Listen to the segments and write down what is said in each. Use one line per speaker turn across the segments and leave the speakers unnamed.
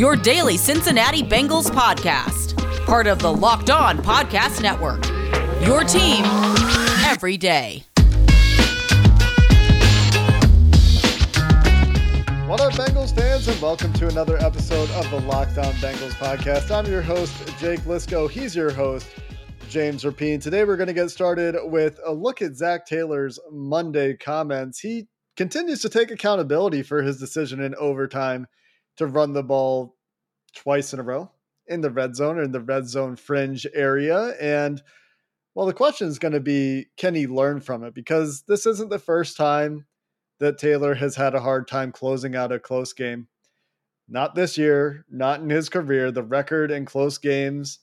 your daily Cincinnati Bengals podcast, part of the Locked On Podcast Network. Your team every day.
What up, Bengals fans, and welcome to another episode of the Locked On Bengals podcast. I'm your host, Jake Liskow. He's your host, James Rapien. Today, we're going to get started with a look at Zac Taylor's Monday comments. He continues to take accountability for his decision in overtime to run the ball twice in a row in the red zone or in the red zone fringe area. And well, the question is going to be can he learn from it? Because this isn't the first time that Taylor has had a hard time closing out a close game. Not this year, not in his career. The record in close games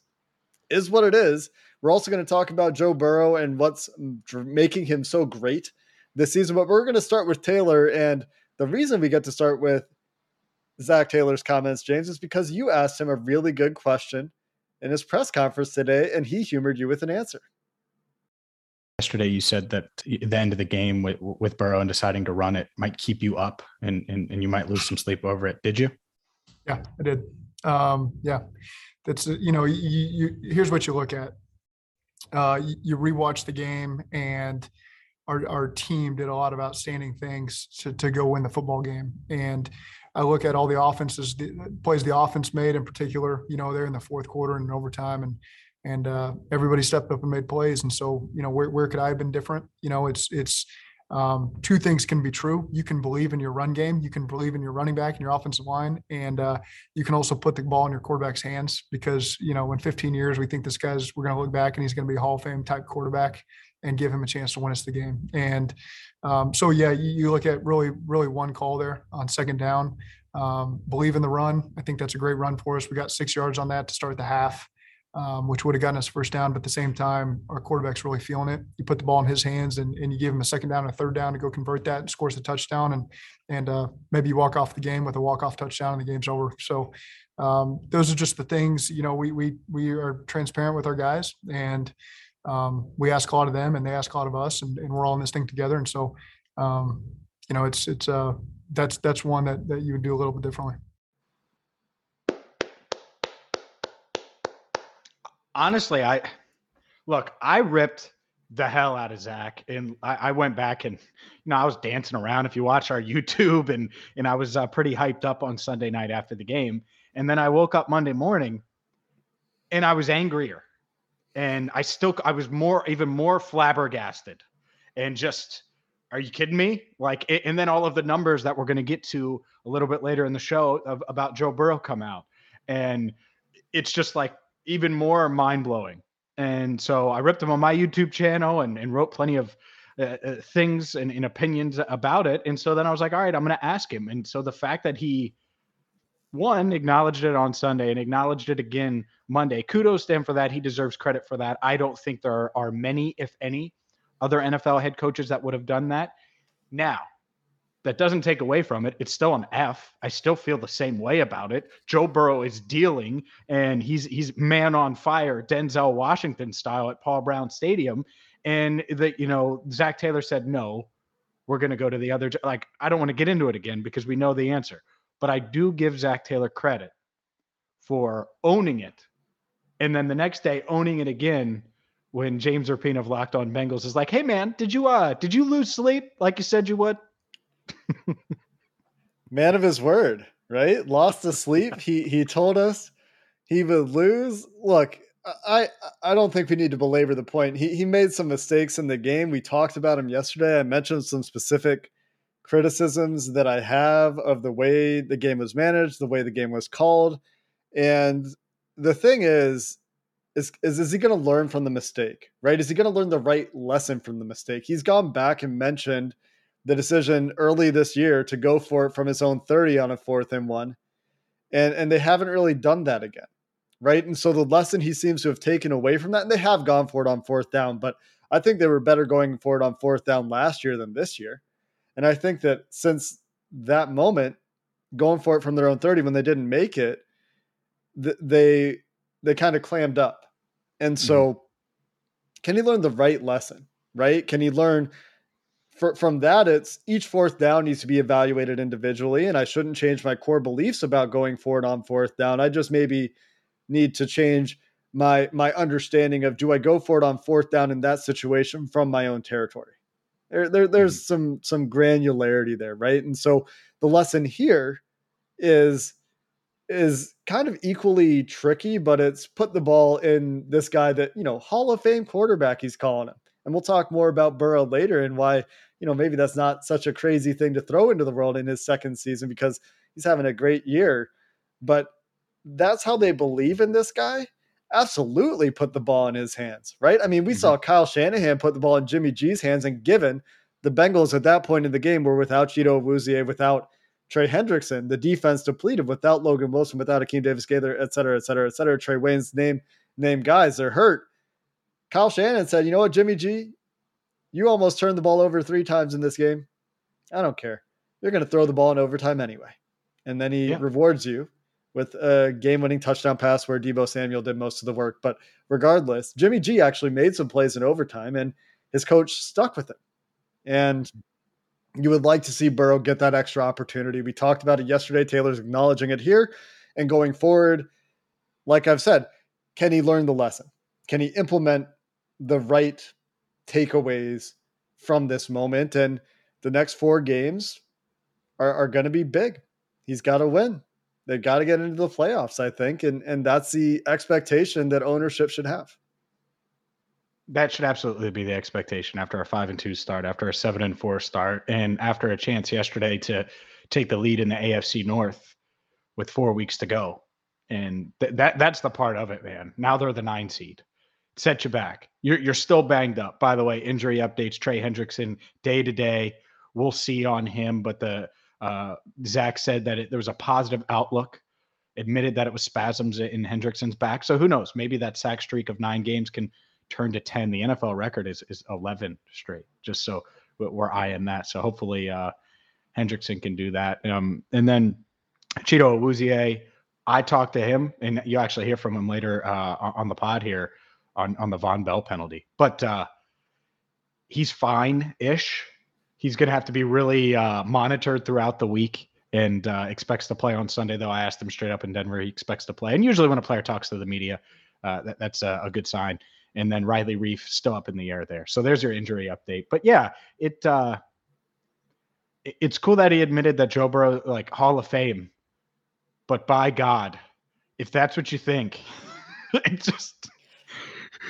is what it is. We're also going to talk about Joe Burrow and what's making him so great this season, but we're going to start with Taylor. And the reason we get to start with Zac Taylor's comments, James, is because you asked him a really good question in his press conference today, and he humored you with an answer
yesterday you said that the end of the game with, with Burrow and deciding to run it might keep you up and, and, and you might lose some sleep over it. Did you?
Yeah, I did. Um, yeah, that's, you know, you, you, here's what you look at. Uh, you, you rewatch the game and our, our team did a lot of outstanding things to, to go win the football game. And I look at all the offenses, the plays the offense made in particular, you know, they're in the fourth quarter and overtime and, and uh, everybody stepped up and made plays. And so, you know, where, where could I have been different? You know, it's it's um, two things can be true. You can believe in your run game, you can believe in your running back and your offensive line, and uh, you can also put the ball in your quarterback's hands because you know in 15 years we think this guy's we're going to look back and he's going to be a Hall of Fame type quarterback and give him a chance to win us the game. And um, so, yeah, you, you, look at really, really one call there on second down. Um, believe in the run. I think that's a great run for us. We got six yards on that to start the half um, which would have gotten us first down. But at the same time, our quarterback's really feeling it. You put the ball in his hands and, and you give him a second down and a third down to go convert that and scores a touchdown. And and uh, maybe you walk off the game with a walk off touchdown and the game's over. So um, those are just the things. You know, we we we are transparent with our guys and um, we ask a lot of them and they ask a lot of us, and, and we're all in this thing together. And so, um, you know, it's it's uh that's that's one that that you would do a little bit differently.
Honestly, I look, I ripped the hell out of Zac, and I, I, went back and you know I was dancing around. If you watch our YouTube, and and I was uh, pretty hyped up on Sunday night after the game, and then I woke up Monday morning, and I was angrier, and I still I was more even more flabbergasted, and just. Are you kidding me? Like, and then all of the numbers that we're going to get to a little bit later in the show of, about Joe Burrow come out, and it's just like even more mind blowing. And so I ripped him on my YouTube channel and, and wrote plenty of uh, uh, things and, and, opinions about it. And so then I was like, all right, I'm going to ask him. And so the fact that he, one, acknowledged it on Sunday and acknowledged it again Monday, kudos to him for that. He deserves credit for that. I don't think there are many, if any, other NFL head coaches that would have done that. Now, that doesn't take away from it. It's still an F. I still feel the same way about it. Joe Burrow is dealing and he's he's man on fire, Denzel Washington style at Paul Brown Stadium. And that, you know, Zac Taylor said, no, we're going to go to the other. Like, I don't want to get into it again because we know the answer. But I do give Zac Taylor credit for owning it. And then the next day, owning it again when James Rapien of Locked On Bengals is like, hey, man, did you, uh, did you lose sleep like you said you would?
Man of his word, right? Lost to sleep. He he told us he would lose. Look, I I don't think we need to belabor the point. He he made some mistakes in the game. We talked about him yesterday. I mentioned some specific criticisms that I have of the way the game was managed, the way the game was called. And the thing is, is is, is he going to learn from the mistake, right? Is he going to learn the right lesson from the mistake? He's gone back and mentioned the decision early this year to go for it from his own 30 on a fourth and one. And and they haven't really done that again. right? And so the lesson he seems to have taken away from that, and they have gone for it on fourth down, but I think they were better going for it on fourth down last year than this year. And I think that since that moment, going for it from their own 30 when they didn't make it, th- they they kind of clammed up. And so mm-hmm. can he learn the right lesson, right? Can he learn for, from that it's each fourth down needs to be evaluated individually and I shouldn't change my core beliefs about going for it on fourth down. I just maybe need to change my my understanding of do I go for it on fourth down in that situation from my own territory. There, there there's mm-hmm. some some granularity there, right? And so the lesson here is is kind of equally tricky, but it's put the ball in this guy that, you know, Hall of Fame quarterback he's calling him. And we'll talk more about Burrow later and why, you know, maybe that's not such a crazy thing to throw into the world in his second season because he's having a great year. But that's how they believe in this guy. Absolutely put the ball in his hands, right? I mean, we mm-hmm. saw Kyle Shanahan put the ball in Jimmy G's hands, and given the Bengals at that point in the game were without Chido Awuzie, without Trey Hendrickson, the defense depleted without Logan Wilson, without Akeem Davis Gaither, et cetera, et cetera, et cetera. Trae Waynes name name guys, they're hurt. Kyle Shanahan said, you know what, Jimmy G, you almost turned the ball over three times in this game. I don't care. You're going to throw the ball in overtime anyway. And then he yeah. rewards you with a game winning touchdown pass where Deebo Samuel did most of the work. But regardless, Jimmy G actually made some plays in overtime and his coach stuck with it. And you would like to see Burrow get that extra opportunity. We talked about it yesterday. Taylor's acknowledging it here. And going forward, like I've said, can he learn the lesson? Can he implement the right takeaways from this moment? And the next four games are, are going to be big. He's got to win. They've got to get into the playoffs, I think. And, and that's the expectation that ownership should have
that should absolutely be the expectation after a five and two start, after a seven and four start, and after a chance yesterday to take the lead in the AFC North with four weeks to go. And th- that that's the part of it, man. Now they're the nine seed. Set you back. You're you're still banged up. By the way, injury updates: Trey Hendrickson day to day. We'll see on him, but the uh, Zac said that it, there was a positive outlook. Admitted that it was spasms in Hendrickson's back. So who knows? Maybe that sack streak of nine games can turn to 10. The NFL record is is 11 straight, just so we're eyeing that. So hopefully uh, Hendrickson can do that. Um, and then Chido Awuzie, I talked to him, and you actually hear from him later uh, on the pod here on, on the Vonn Bell penalty. But uh, he's fine ish. He's going to have to be really uh, monitored throughout the week and uh, expects to play on Sunday, though. I asked him straight up in Denver, he expects to play. And usually when a player talks to the media, uh, that, that's a, a, good sign and then Riley Reiff still up in the air there. So there's your injury update. But yeah, it uh it's cool that he admitted that Joe Burrow like Hall of Fame. But by God, if that's what you think, it just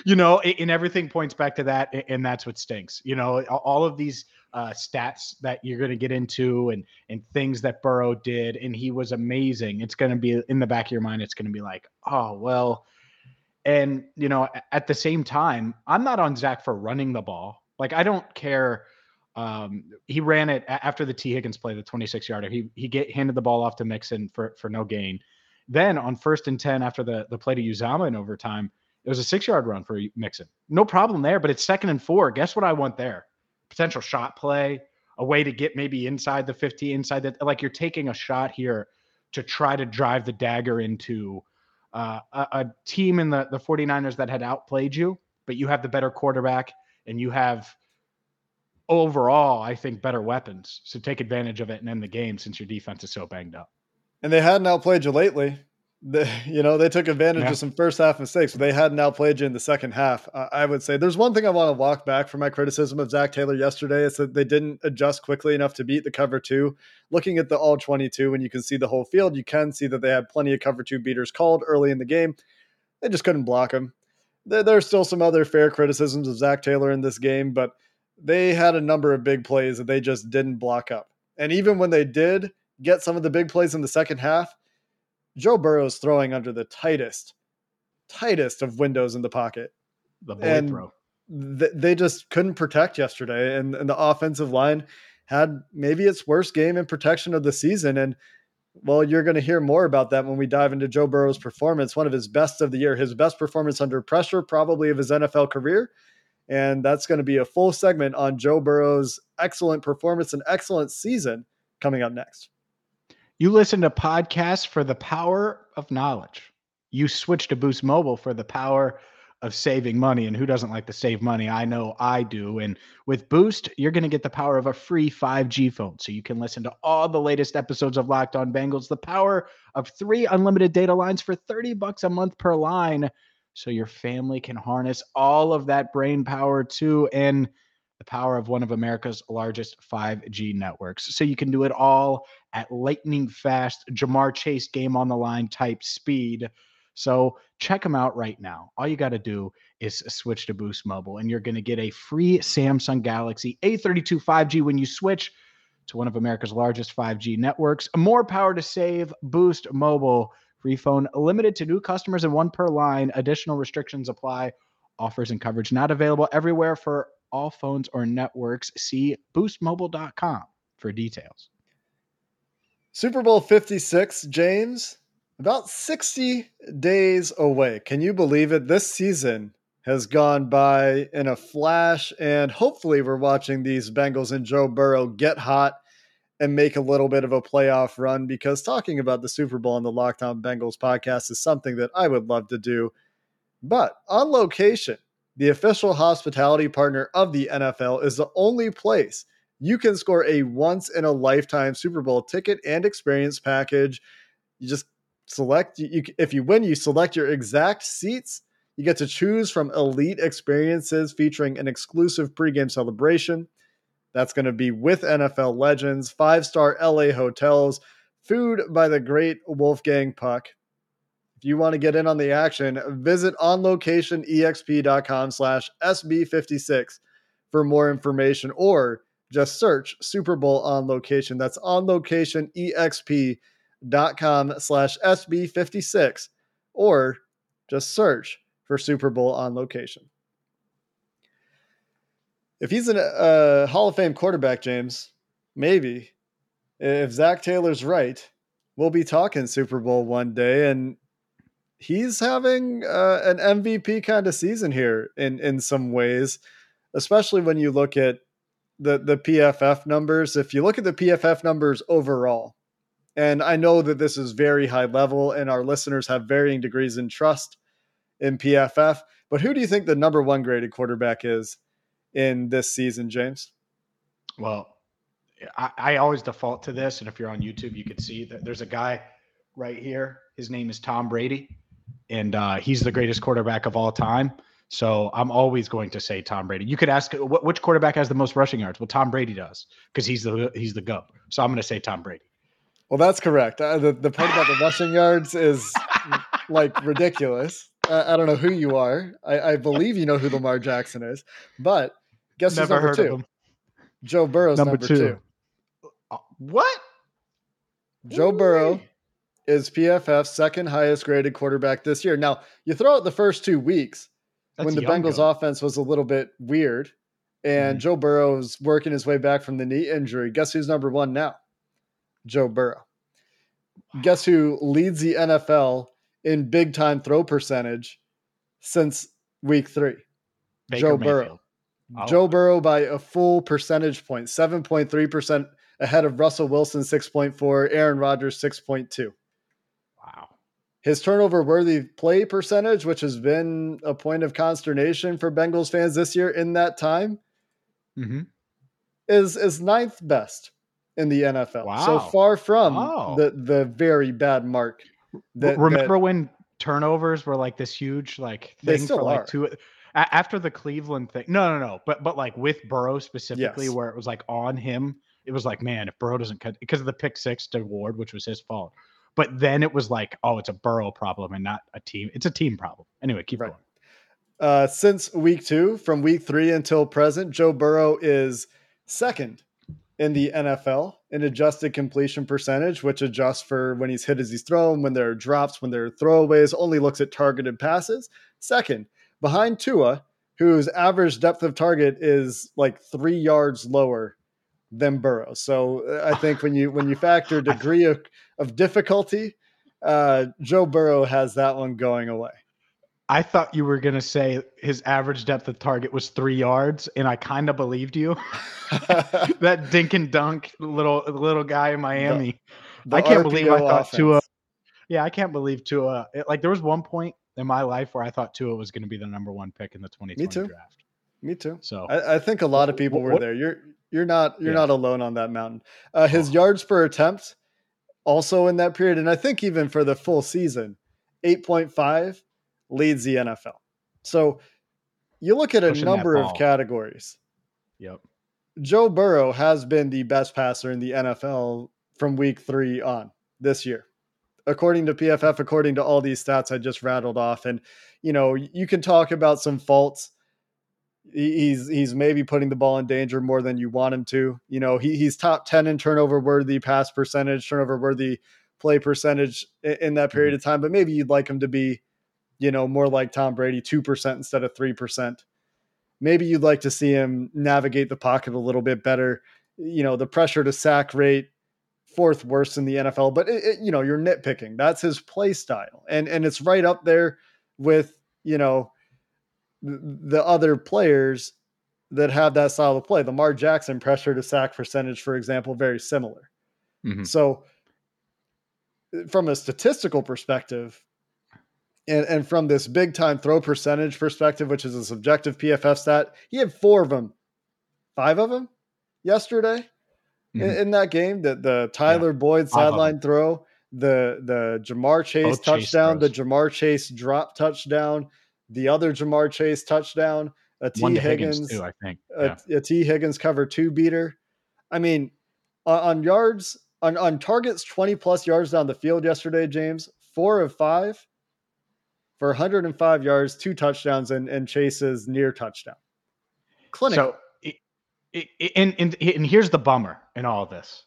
you know, and everything points back to that, and that's what stinks. You know, all of these uh, stats that you're going to get into, and and things that Burrow did, and he was amazing. It's going to be in the back of your mind. It's going to be like, oh well, and, you know, at the same time, I'm not on Zac for running the ball. Like, I don't care. Um, he ran it after the Tee Higgins play, the 26 yarder. He he get handed the ball off to Mixon for for no gain. Then on first and 10 after the, the play to Uzomah in overtime, it was a six yard run for Mixon. No problem there, but it's second and four. Guess what I want there? Potential shot play, a way to get maybe inside the 50, inside that. Like you're taking a shot here to try to drive the dagger into uh, a, a, team in the, the 49ers that had outplayed you, but you have the better quarterback and you have overall, I think, better weapons. So take advantage of it and end the game since your defense is so banged up.
And they hadn't outplayed you lately the, you know, they took advantage yeah. of some first half mistakes, but they hadn't outplayed you in the second half. Uh, I would say there's one thing I want to walk back from my criticism of Zac Taylor yesterday. is that they didn't adjust quickly enough to beat the cover two. Looking at the all 22, when you can see the whole field, you can see that they had plenty of cover two beaters called early in the game. They just couldn't block them. There, there's still some other fair criticisms of Zac Taylor in this game, but they had a number of big plays that they just didn't block up. And even when they did get some of the big plays in the second half, Joe Burrow's throwing under the tightest, tightest of windows in the pocket.
The bullet throw.
Th- they just couldn't protect yesterday, and, and the offensive line had maybe its worst game in protection of the season. And Well, you're going to hear more about that when we dive into Joe Burrow's performance, one of his best of the year, his best performance under pressure, probably of his NFL career. And that's going to be a full segment on Joe Burrow's excellent performance and excellent season coming up next.
You listen to podcasts for the power of knowledge. You switch to Boost Mobile for the power of saving money. And who doesn't like to save money? I know I do. And with Boost, you're going to get the power of a free 5G phone so you can listen to all the latest episodes of Locked On Bengals, the power of three unlimited data lines for 30 bucks a month per line so your family can harness all of that brain power too. And power of one of America's largest 5G networks. So you can do it all at lightning fast, Ja'Marr Chase game on the line type speed. So check them out right now. All you got to do is switch to Boost Mobile, and you're going to get a free Samsung Galaxy A32 5G when you switch to one of America's largest 5G networks. More power to save. Boost Mobile. Free phone limited to new customers and one per line. Additional restrictions apply. Offers and coverage not available everywhere for all phones or networks. See boostmobile.com for details.
Super Bowl 56, James, about 60 days away. Can you believe it? This season has gone by in a flash, and hopefully, we're watching these Bengals and Joe Burrow get hot and make a little bit of a playoff run because talking about the Super Bowl on the Locked On Bengals podcast is something that I would love to do. But on location, the official hospitality partner of the NFL, is the only place you can score a once in a lifetime Super Bowl ticket and experience package. You just select you, if you win, you select your exact seats. You get to choose from elite experiences featuring an exclusive pregame celebration. That's going to be with NFL legends, five star LA hotels, food by the great Wolfgang Puck, if you want to get in on the action, visit onlocationexp.com slash SB56 for more information or just search Super Bowl on location. That's onlocationexp.com slash SB56 or just search for Super Bowl on location. If he's a uh, Hall of Fame quarterback, James, maybe if Zac Taylor's right, we'll be talking Super Bowl one day. And he's having uh, an MVP kind of season here in in some ways, especially when you look at the the PFF numbers. If you look at the PFF numbers overall, and I know that this is very high level, and our listeners have varying degrees in trust in PFF. But who do you think the number one graded quarterback is in this season, James?
Well, I, I always default to this, and if you're on YouTube, you can see that there's a guy right here. His name is Tom Brady and uh, he's the greatest quarterback of all time. So I'm always going to say Tom Brady. You could ask which quarterback has the most rushing yards. Well, Tom Brady does because he's the he's the goat. So I'm going to say Tom Brady.
Well, that's correct. Uh, the the part about the rushing yards is like ridiculous. Uh, I don't know who you are. I, I, believe you know who Lamar Jackson is, but guess Never who's number two? Joe Burrow's number, number two. two.
Uh, what?
Joe Ooh. Burrow is PFF's second highest graded quarterback this year. Now, you throw out the first two weeks That's when the Bengals offense was a little bit weird and mm. Joe Burrow's working his way back from the knee injury. Guess who's number one now? Joe Burrow. Guess who leads the NFL in big time throw percentage since week three? Baker Joe Mayfield. Burrow. Oh. Joe Burrow by a full percentage point, 7.3% ahead of Russell Wilson, 6.4, Aaron Rodgers, 6.2. His turnover worthy play percentage, which has been a point of consternation for Bengals fans this year in that time, mm-hmm. is is ninth best in the NFL. Wow. So far from wow. the the very bad mark.
That, Remember that, when turnovers were like this huge like thing for like are. two after the Cleveland thing. No, no, no. But but like with Burrow specifically, yes. where it was like on him, it was like, man, if Burrow doesn't cut because of the pick six to Ward, which was his fault. But then it was like, oh, it's a Burrow problem and not a team. It's a team problem. Anyway, keep right. going.
Uh, since week two, from week three until present, Joe Burrow is second in the NFL in adjusted completion percentage, which adjusts for when he's hit as he's thrown, when there are drops, when there are throwaways, only looks at targeted passes. Second, behind Tua, whose average depth of target is like three yards lower than Burrow. So uh, I think when you when you factor degree of, of difficulty, uh, Joe Burrow has that one going away.
I thought you were gonna say his average depth of target was three yards, and I kind of believed you. that dink and dunk little little guy in Miami.
The
I can't
RPO
believe I thought Tua. Yeah, I can't believe Tua. It, like there was one point in my life where I thought Tua was going to be the number one pick in the 2020
too.
draft.
Me too.
So
I, I think a lot of people were there. You're you're not you're
Yeah.
not alone on that mountain. Uh, his yards per attempt also in that period, and I think even for the full season, eight point five leads the NFL. So you look at a
Pushing
number of categories.
yep.
Joe Burrow has been the best passer in the NFL from week three on this year. According to PFF, according to all these stats I just rattled off. And, you know, you can talk about some faults. He- He's he's maybe putting the ball in danger more than you want him to. You know, he, he's top 10 in turnover worthy pass percentage, turnover worthy play percentage i- in that period mm-hmm. of time. But maybe you'd like him to be, you know, more like Tom Brady, 2% instead of 3% maybe you'd like to see him navigate the pocket a little bit better. You know, the pressure to sack rate fourth worst in the NFL, but it, it- you know, you're nitpicking. That's his play style, and and it's right up there with you know the other players that have that style of play. the Lamar Jackson pressure to sack percentage, for example, very similar.
Mhm.
So, from a statistical perspective, and, and from this big time throw percentage perspective, which is a subjective PFF stat, he had four of them, five of them yesterday in,
Mhm.
in that game. The the Tyler Boyd
of 'em.
sideline throw, the the Ja'Marr Chase
Both Chase
touchdown, the. Ja'Marr Chase drop touchdown, the other Ja'Marr Chase touchdown, a
Tee
Higgins,
Higgins, too, I think. Yeah.
a Tee Higgins cover two beater. I mean, on, on yards, on, on targets 20 plus yards down the field yesterday, James, four of five for 105 yards, two touchdowns, and, and Chase's near touchdown. Clinical.
So, i- i- i- and, and and here's the bummer in all of this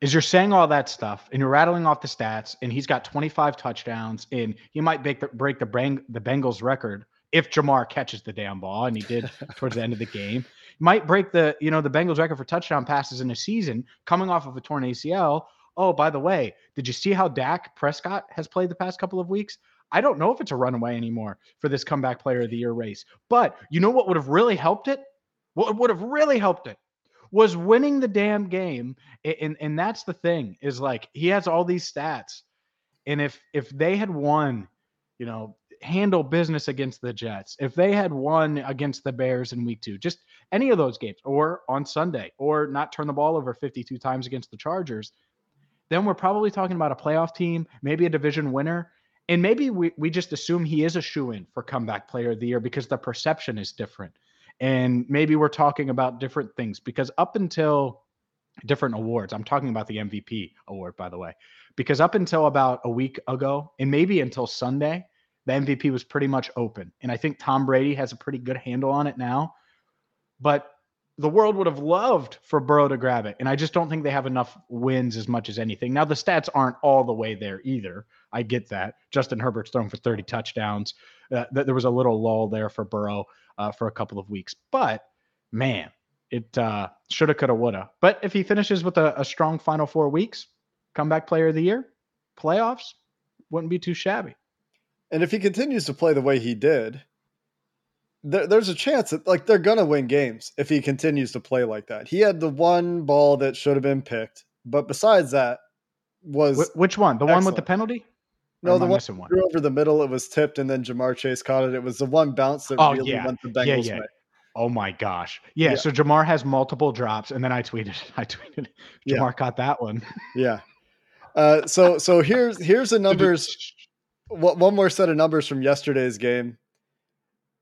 is you're saying all that stuff and you're rattling off the stats, and he's got 25 touchdowns, and he might break the, break the Bang, the Bengals record if Ja'Marr catches the damn ball, and he did towards the end of the game. Might break the you know the Bengals record for touchdown passes in a season, coming off of a torn ACL. Oh, by the way, did you see how Dak Prescott has played the past couple of weeks? I don't know if it's a runaway anymore for this comeback player of the year race. But you know what would have really helped it? What would have really helped it was winning the damn game. And and that's the thing is like he has all these stats. And if if they had won, you know, handle business against the Jets, if they had won against the Bears in week 2, just any of those games or on Sunday or not turn the ball over 52 times against the Chargers, then we're probably talking about a playoff team, maybe a division winner. And maybe we, we just assume he is a shoe in for comeback player of the year because the perception is different. And maybe we're talking about different things because up until different awards, I'm talking about the MVP award, by the way, because up until about a week ago, and maybe until Sunday, the MVP was pretty much open. And I think Tom Brady has a pretty good handle on it now. But the world would have loved for Burrow to grab it. And I just don't think they have enough wins as much as anything. Now, the stats aren't all the way there either. I get that. Justin Herbert's thrown for 30 touchdowns. Uh, th- there was a little lull there for Burrow uh, for a couple of weeks. But man, it uh, shoulda, coulda, woulda. But if he finishes with a, a strong final four weeks, comeback player of the year, playoffs, wouldn't be too shabby.
And if he continues to play the way he did, there, there's a chance that like they're gonna win games if he continues to play like that. He had the one ball that should have been picked, but besides that, was
Wh- which one? The one with the penalty?
No the one
one?
threw over the middle. It was tipped, and then Ja'Marr Chase caught it. It was the one bounce that
Oh,
really
yeah.
went the Bengals'
yeah.
way.
Oh my gosh. Yeah,
Yeah.
So Ja'Marr has multiple drops, and then I tweeted, I tweeted,
Yeah.
Ja'Marr caught that one.
Yeah. Uh, so so here's here's the numbers. One one more set of numbers from yesterday's game.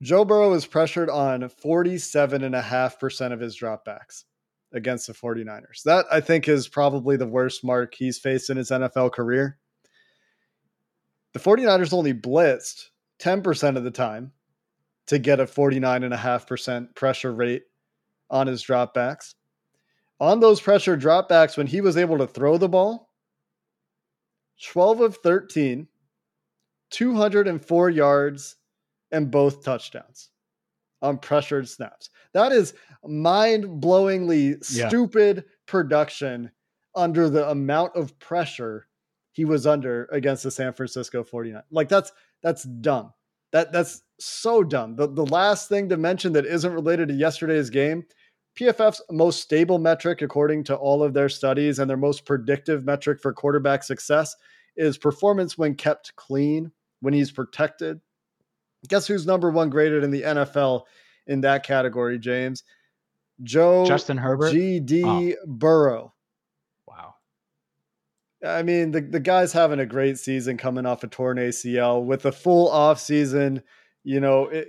Joe Burrow is pressured on 47.5% of his dropbacks against the 49ers. That I think is probably the worst mark he's faced in his NFL career. The 49ers only blitzed 10% of the time to get a 49.5% pressure rate on his dropbacks. On those pressure dropbacks, when he was able to throw the ball, 12 of 13, 204 yards, and both touchdowns. on pressured snaps. That is mind-blowingly
Yeah.
stupid production under the amount of pressure he was under against the San Francisco 49. Like that's that's dumb. That that's so dumb. The the last thing to mention that isn't related to yesterday's game, PFF's most stable metric according to all of their studies and their most predictive metric for quarterback success is performance when kept clean, when he's protected. Guess who's number 1 graded in the NFL in that category, James? Joe
Justin Herbert.
GD oh.
Burrow.
I mean, the, the guy's having a great season coming off a torn ACL with a full off season. You know, it,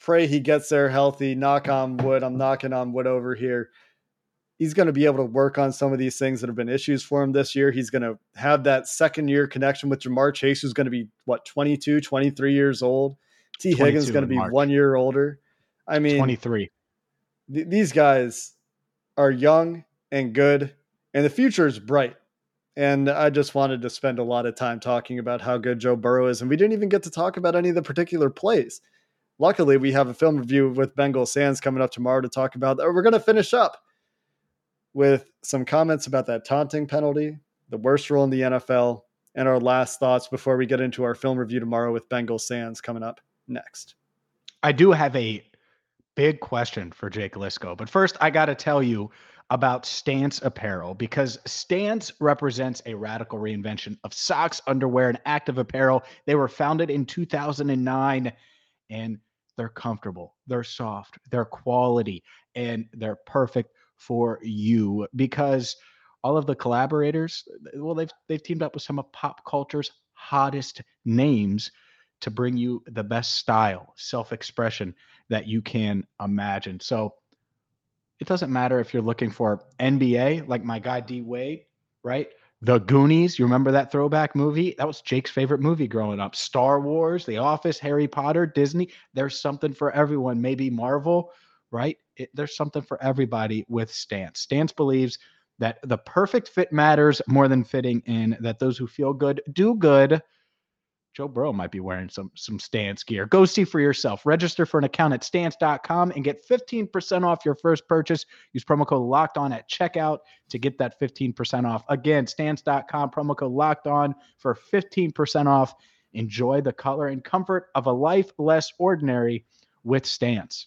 pray he gets there healthy. Knock on wood. I'm knocking on wood over here. He's going to be able to work on some of these things that have been issues for him this year. He's going to have that second year connection with Ja'Marr Chase, who's going to be, what, 22, 23 years old. Tee Higgins is going to be
March.
one year older. I mean,
23.
th- these guys are young and good, and the future is bright. And I just wanted to spend a lot of time talking about how good Joe Burrow is, and we didn't even get to talk about any of the particular plays. Luckily, we have a film review with Bengal Sands coming up tomorrow to talk about. We're going to finish up with some comments about that taunting penalty, the worst rule in the NFL, and our last thoughts before we get into our film review tomorrow with Bengal Sands coming up next.
I do have a big question for Jake Liskow. But first, I got to tell you about Stance Apparel because Stance represents a radical reinvention of socks, underwear, and active apparel. They were founded in 2009 and they're comfortable, they're soft, they're quality, and they're perfect for you because all of the collaborators, well, they've they've teamed up with some of pop culture's hottest names to bring you the best style, self-expression that you can imagine. So it doesn't matter if you're looking for NBA, like my guy D Wade, right? The Goonies, you remember that throwback movie? That was Jake's favorite movie growing up. Star Wars, The Office, Harry Potter, Disney. There's something for everyone. Maybe Marvel, right? It, there's something for everybody with Stance. Stance believes that the perfect fit matters more than fitting in, that those who feel good do good. Joe Burrow might be wearing some some Stance gear. Go see for yourself. Register for an account at stance.com and get 15% off your first purchase. Use promo code locked on at checkout to get that 15% off. Again, stance.com, promo code locked on for 15% off. Enjoy the color and comfort of a life less ordinary with Stance.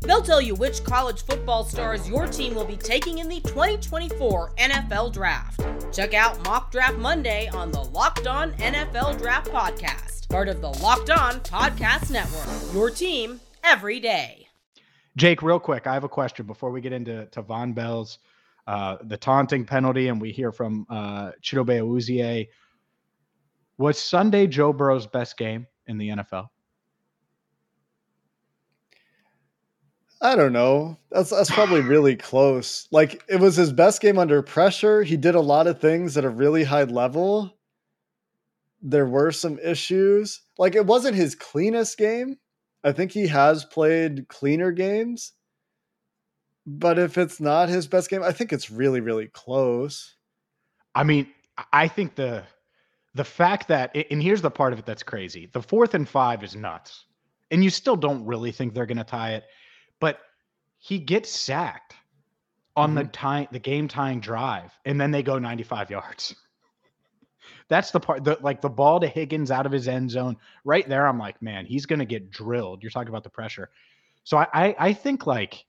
They'll tell you which college football stars your team will be taking in the 2024 NFL Draft. Check out Mock Draft Monday on the Locked On NFL Draft Podcast, part of the Locked On Podcast Network. Your team every day.
Jake, real quick, I have a question before we get into to Vonn Bell's uh, the taunting penalty, and we hear from uh, Chidobe Awuzie. Was Sunday Joe Burrow's best game in the NFL?
I don't know. That's that's probably really close. Like it was his best game under pressure. He did a lot of things at a really high level. There were some issues. Like it wasn't his cleanest game. I think he has played cleaner games. But if it's not his best game, I think it's really really close.
I mean, I- think the the fact that and here's the part of it that's crazy. The fourth and five is nuts. And you still don't really think they're gonna tie it, but he gets sacked on the mm-hmm. tie the game tying drive, and then they go 95 yards. That's the part that like the ball to Higgins out of his end zone right there. I'm like, man, he's gonna get drilled. You're talking about the pressure. So I I, I think like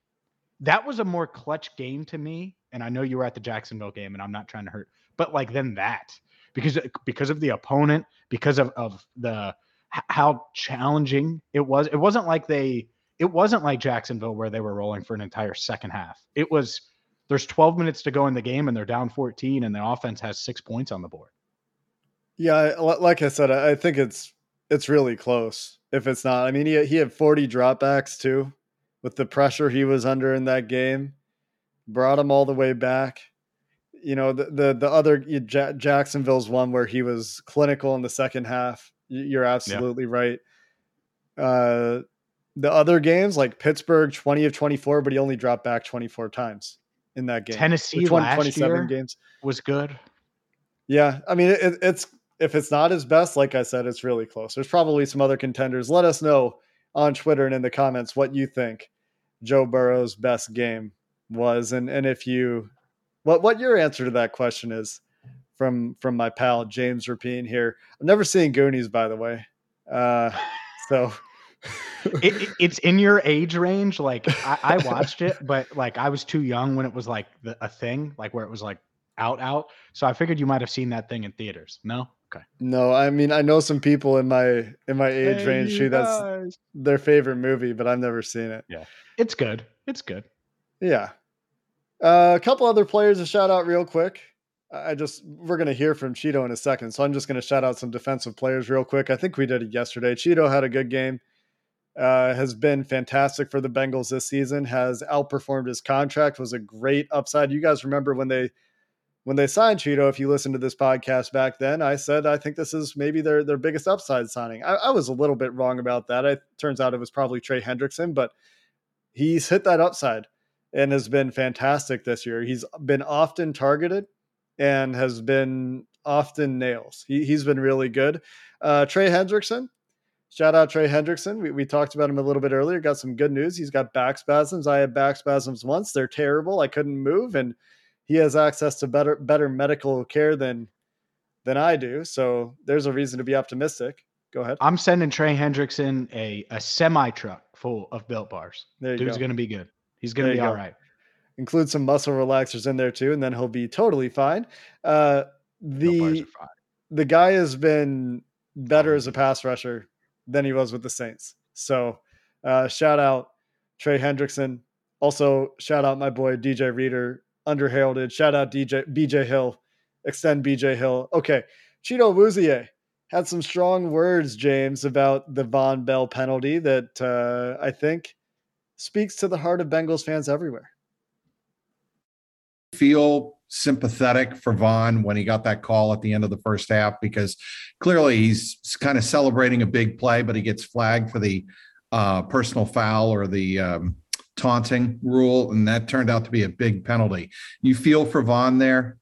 that was a more clutch game to me. And I know you were at the Jacksonville game, and I'm not trying to hurt, but like then that because uh, because of the opponent, because of of the how challenging it was. It wasn't like they it wasn't like Jacksonville where they were rolling for an entire second half. It was there's 12 minutes to go in the game and they're down 14 and the offense has 6 points on the board.
Yeah, like I said, I I think it's it's really close. If it's not, I mean, he he had 40 dropbacks too, with the pressure he was under in that game, brought him all the way back. You know, the the the other Jacksonville's one where he was clinical in the second half, You're absolutely yeah. right. Uh, the other games like Pittsburgh, 20 of 24, but he only dropped back 24 times in that game.
Tennessee last 27 year games was good.
Yeah, I mean it, it's if it's not his best, like I said, it's really close. There's probably some other contenders. Let us know on Twitter and in the comments what you think Joe Burrow's best game was, and and if you what what your answer to that question is from from my pal James Rapien here. I've never seen Goonies, by the way, uh, so.
it, it's in your age range. Like I, I, watched it, but like I was too young when it was like the, a thing, like where it was like out, out. So I figured you might have seen that thing in theaters. No, okay.
No, I mean I know some people in my in my age hey, range who that's their favorite movie, but I've never seen it.
Yeah, it's good. It's good.
Yeah. Uh, a couple other players to shout out real quick. I just we're gonna hear from Chido in a second, so I'm just gonna shout out some defensive players real quick. I think we did it yesterday. Chido had a good game. Uh, has been fantastic for the Bengals this season. Has outperformed his contract. Was a great upside. You guys remember when they when they signed Chido? If you listened to this podcast back then, I said I think this is maybe their their biggest upside signing. I, I was a little bit wrong about that. It turns out it was probably Trey Hendrickson, but he's hit that upside and has been fantastic this year. He's been often targeted and has been often nails. He, he's been really good. Uh, Trey Hendrickson, shout out Trey Hendrickson. We, we talked about him a little bit earlier. Got some good news. He's got back spasms. I had back spasms once. They're terrible. I couldn't move, and he has access to better better medical care than than I do. So there's a reason to be optimistic. Go ahead.
I'm sending Trey Hendrickson a, a semi truck full of built bars. There Dude's go. gonna be good. He's gonna be all right
include some muscle relaxers in there too, and then he'll be totally fine. Uh, the fine. the guy has been better as a pass rusher than he was with the Saints. So uh, shout out Trey Hendrickson. Also shout out my boy DJ Reader, underheralded. Shout out DJ BJ Hill, extend BJ Hill. Okay, Chido Awuzie had some strong words, James, about the Vonn Bell penalty that uh, I think speaks to the heart of Bengals fans everywhere
feel sympathetic for Vonn when he got that call at the end of the first half because clearly he's kind of celebrating a big play, but he gets flagged for the uh, personal foul or the um, taunting rule, and that turned out to be a big penalty. You feel for Vonn there?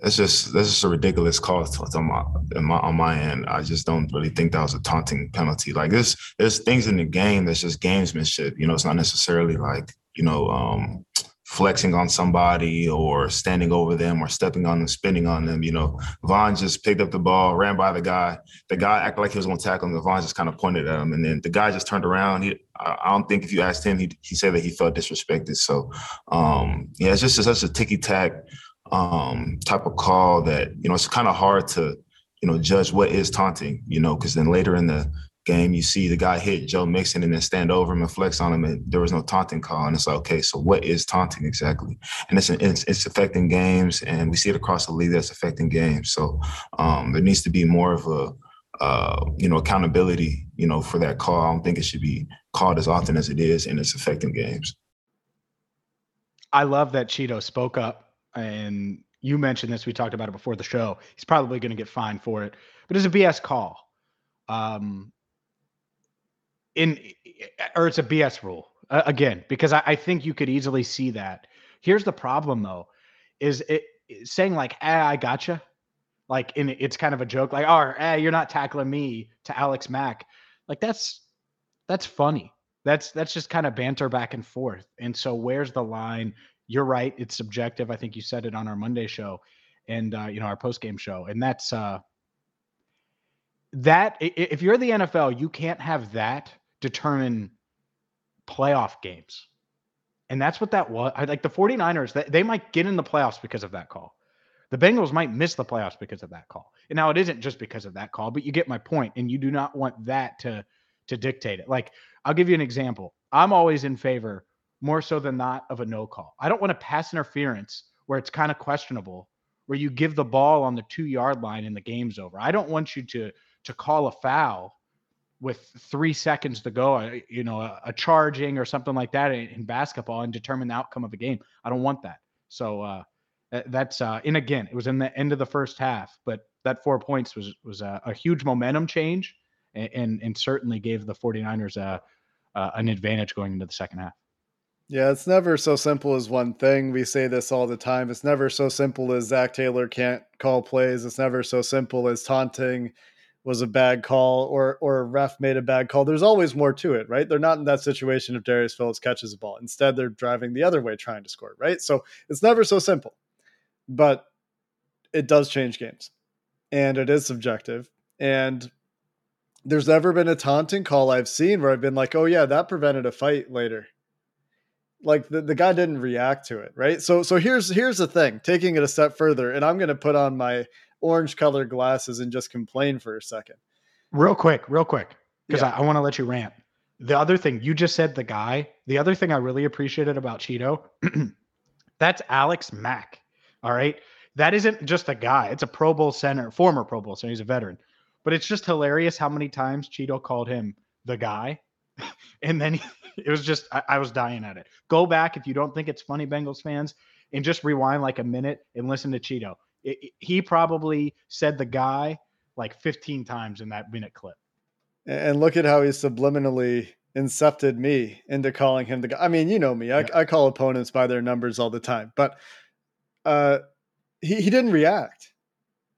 That's just that's just a ridiculous call on my, on my, on my end. I just don't really think that was a taunting penalty. Like this, there's things in the game that's just gamesmanship. You know, it's not necessarily like you know um, flexing on somebody or standing over them or stepping on them, spinning on them. You know, Vonn just picked up the ball, ran by the guy. The guy acted like he was going to tackle him. Vonn just kind of pointed at him, and then the guy just turned around. He, I don't think if you asked him, he he said that he felt disrespected. So, um, yeah, it's just such a ticky tack um, type of call that you know it's kind of hard to you know judge what is taunting. You know, because then later in the game, you see the guy hit Joe Mixon and then stand over him and flex on him, and there was no taunting call. And it's like, okay, so what is taunting exactly? And it's it's, it's affecting games, and we see it across the league that's affecting games. So um, there needs to be more of a uh, you know accountability, you know, for that call. I don't think it should be called as often as it is, and it's affecting games.
I love that Chido spoke up, and you mentioned this. We talked about it before the show. He's probably going to get fined for it, but it's a BS call. Um, in or it's a BS rule uh, again because I, I, think you could easily see that. Here's the problem though, is it saying like "ah, I gotcha," like in it's kind of a joke, like "oh, ah, you're not tackling me" to Alex Mack, like that's that's funny. That's that's just kind of banter back and forth. And so where's the line? You're right, it's subjective. I think you said it on our Monday show, and uh, you know our post game show, and that's uh that if you're the NFL, you can't have that determine playoff games. And that's what that was. I like the 49ers, they, might get in the playoffs because of that call. The Bengals might miss the playoffs because of that call. And now it isn't just because of that call, but you get my point, and you do not want that to to dictate it. Like I'll give you an example. I'm always in favor, more so than not, of a no call. I don't want a pass interference where it's kind of questionable, where you give the ball on the two yard line and the game's over. I don't want you to to call a foul with three seconds to go, uh, you know, a, a charging or something like that in, in, basketball and determine the outcome of a game. I don't want that. So, uh, That's uh, and again, it was in the end of the first half, but that four points was was a, a huge momentum change, and, and, and certainly gave the 49ers a, uh, an advantage going into the second half.
Yeah, it's never so simple as one thing. We say this all the time. It's never so simple as Zac Taylor can't call plays. It's never so simple as taunting was a bad call or or a ref made a bad call. There's always more to it, right? They're not in that situation if Darius Phillips catches the ball. Instead, they're driving the other way trying to score, right? So it's never so simple. But it does change games. And it is subjective. And there's never been a taunting call I've seen where I've been like, oh yeah, that prevented a fight later like the, the guy didn't react to it right so so here's here's the thing taking it a step further and i'm to put on my orange colored glasses and just complain for a second
real quick real quick because yeah. i, I want to let you rant the other thing you just said the guy the other thing i really appreciated about Chido that's alex mack all right that isn't just a guy it's a pro bowl center former pro bowl center he's a veteran but it's just hilarious how many times Chido called him the guy and then he, it was just I, I, was dying at it. Go back if you don't think it's funny, Bengals fans, and just rewind like a minute and listen to Chido. It, it, he probably said the guy like 15 times in that minute clip.
And look at how he subliminally incepted me into calling him the guy. I mean, you know me. I, yeah. I call opponents by their numbers all the time, but uh, he he didn't react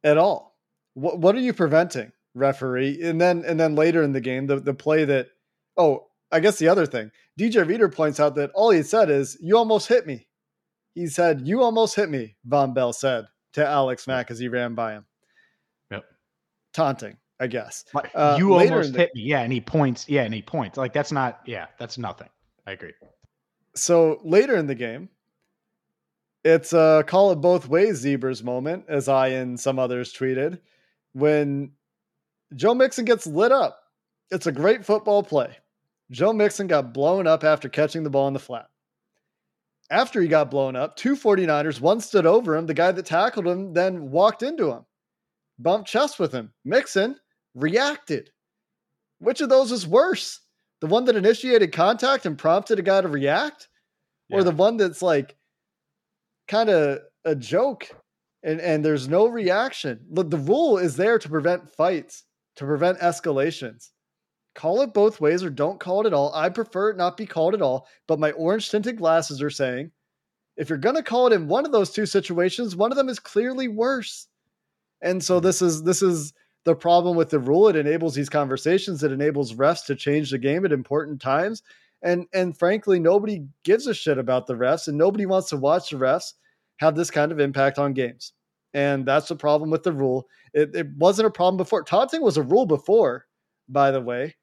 at all. What what are you preventing, referee? And then and then later in the game, the the play that oh I guess the other thing, DJ Reader points out that all he said is, You almost hit me. He said, You almost hit me, Vonn Bell said to Alex Mack as he ran by him.
Yep.
Taunting, I guess.
Uh, you almost the, hit me. Yeah. And he points. Yeah. And he points. Like, that's not, yeah, that's nothing. I agree.
So later in the game, it's a call it both ways zebras moment, as I and some others tweeted, when Joe Mixon gets lit up. It's a great football play. Joe Mixon got blown up after catching the ball in the flat. After he got blown up, two 49ers, one stood over him. The guy that tackled him then walked into him, bumped chest with him. Mixon reacted. Which of those is worse? The one that initiated contact and prompted a guy to react? Yeah. Or the one that's like kind of a joke and, and there's no reaction? Look, the rule is there to prevent fights, to prevent escalations call it both ways or don't call it at all. I prefer it not be called at all. But my orange tinted glasses are saying if you're going to call it in one of those two situations, one of them is clearly worse. And so mm-hmm. this is this is the problem with the rule. It enables these conversations. It enables refs to change the game at important times. And and frankly, nobody gives a shit about the refs, and nobody wants to watch the refs have this kind of impact on games. And that's the problem with the rule. It, it wasn't a problem before. Taunting was a rule before, by the way.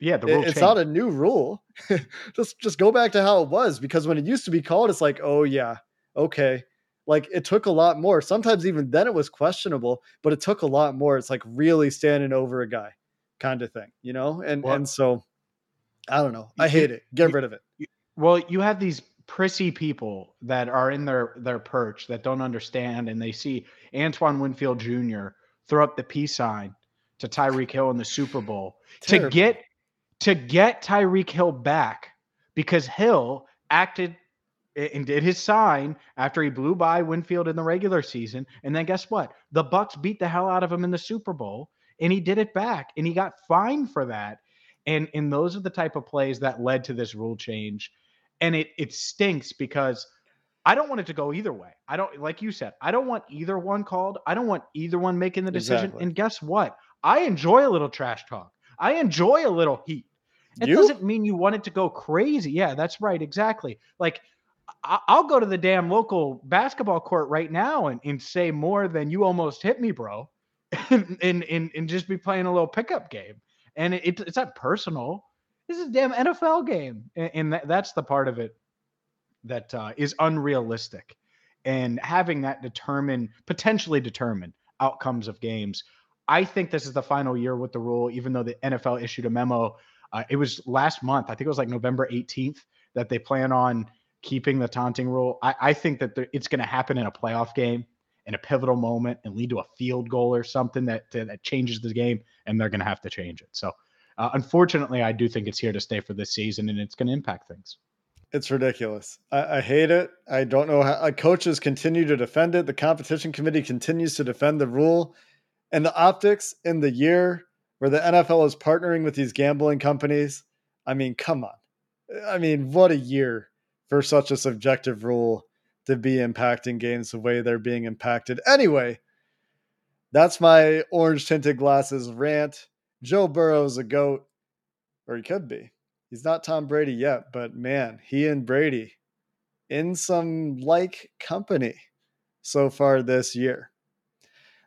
Yeah, the rule
it's not a new rule. just just go back to how it was because when it used to be called, it's like, oh yeah, okay. Like it took a lot more. Sometimes even then it was questionable, but it took a lot more. It's like really standing over a guy kind of thing, you know? And well, and so I don't know. I hate it. Get rid of it.
Well, you have these prissy people that are in their their perch that don't understand and they see Antoine Winfield Jr. throw up the peace sign to Tyreek Hill in the Super Bowl Terrible. to get to get Tyreek Hill back because Hill acted and did his sign after he blew by Winfield in the regular season. And then guess what? The Bucks beat the hell out of him in the Super Bowl and he did it back and he got fined for that. And and those are the type of plays that led to this rule change. And it it stinks because I don't want it to go either way. I don't like you said, I don't want either one called. I don't want either one making the decision. Exactly. And guess what? I enjoy a little trash talk. I enjoy a little heat. It you? doesn't mean you want it to go crazy. Yeah, that's right. Exactly. Like I'll go to the damn local basketball court right now and, and say more than you almost hit me, bro, and, and, and, just be playing a little pickup game. And it, it's not personal. This is a damn NFL game. And, and that, that's the part of it that uh, is unrealistic. And having that determine, potentially determine outcomes of games. I think this is the final year with the rule, even though the NFL issued a memo uh, it was last month. I think it was like November 18th that they plan on keeping the taunting rule. I, I think that there, it's going to happen in a playoff game in a pivotal moment and lead to a field goal or something that that changes the game, and they're going to have to change it. So, uh, unfortunately, I do think it's here to stay for this season, and it's going to impact things.
It's ridiculous. I, I, hate it. I don't know how coaches continue to defend it. The competition committee continues to defend the rule. And the optics in the year where the NFL is partnering with these gambling companies. I mean, come on. I mean, what a year for such a subjective rule to be impacting games the way they're being impacted. Anyway, that's my orange tinted glasses rant. Joe Burrow's a goat, or he could be. He's not Tom Brady yet, but man, he and Brady in some like company so far this year.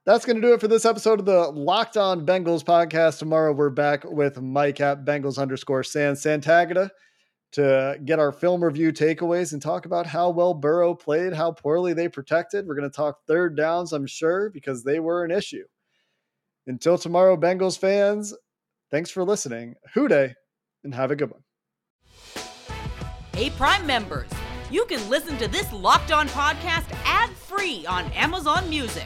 That's going to do it for this episode of the Locked On Bengals podcast. Tomorrow we're back with Mike at Bengals underscore San Santagata to get our film review takeaways and talk about how well Burrow played, how poorly they protected. We're going to talk third downs, I'm sure, because they were an issue. Until tomorrow, Bengals fans, thanks for listening. Who Dey and have a good one.
Hey, Prime members, you can listen to this Locked On podcast ad free on Amazon Music.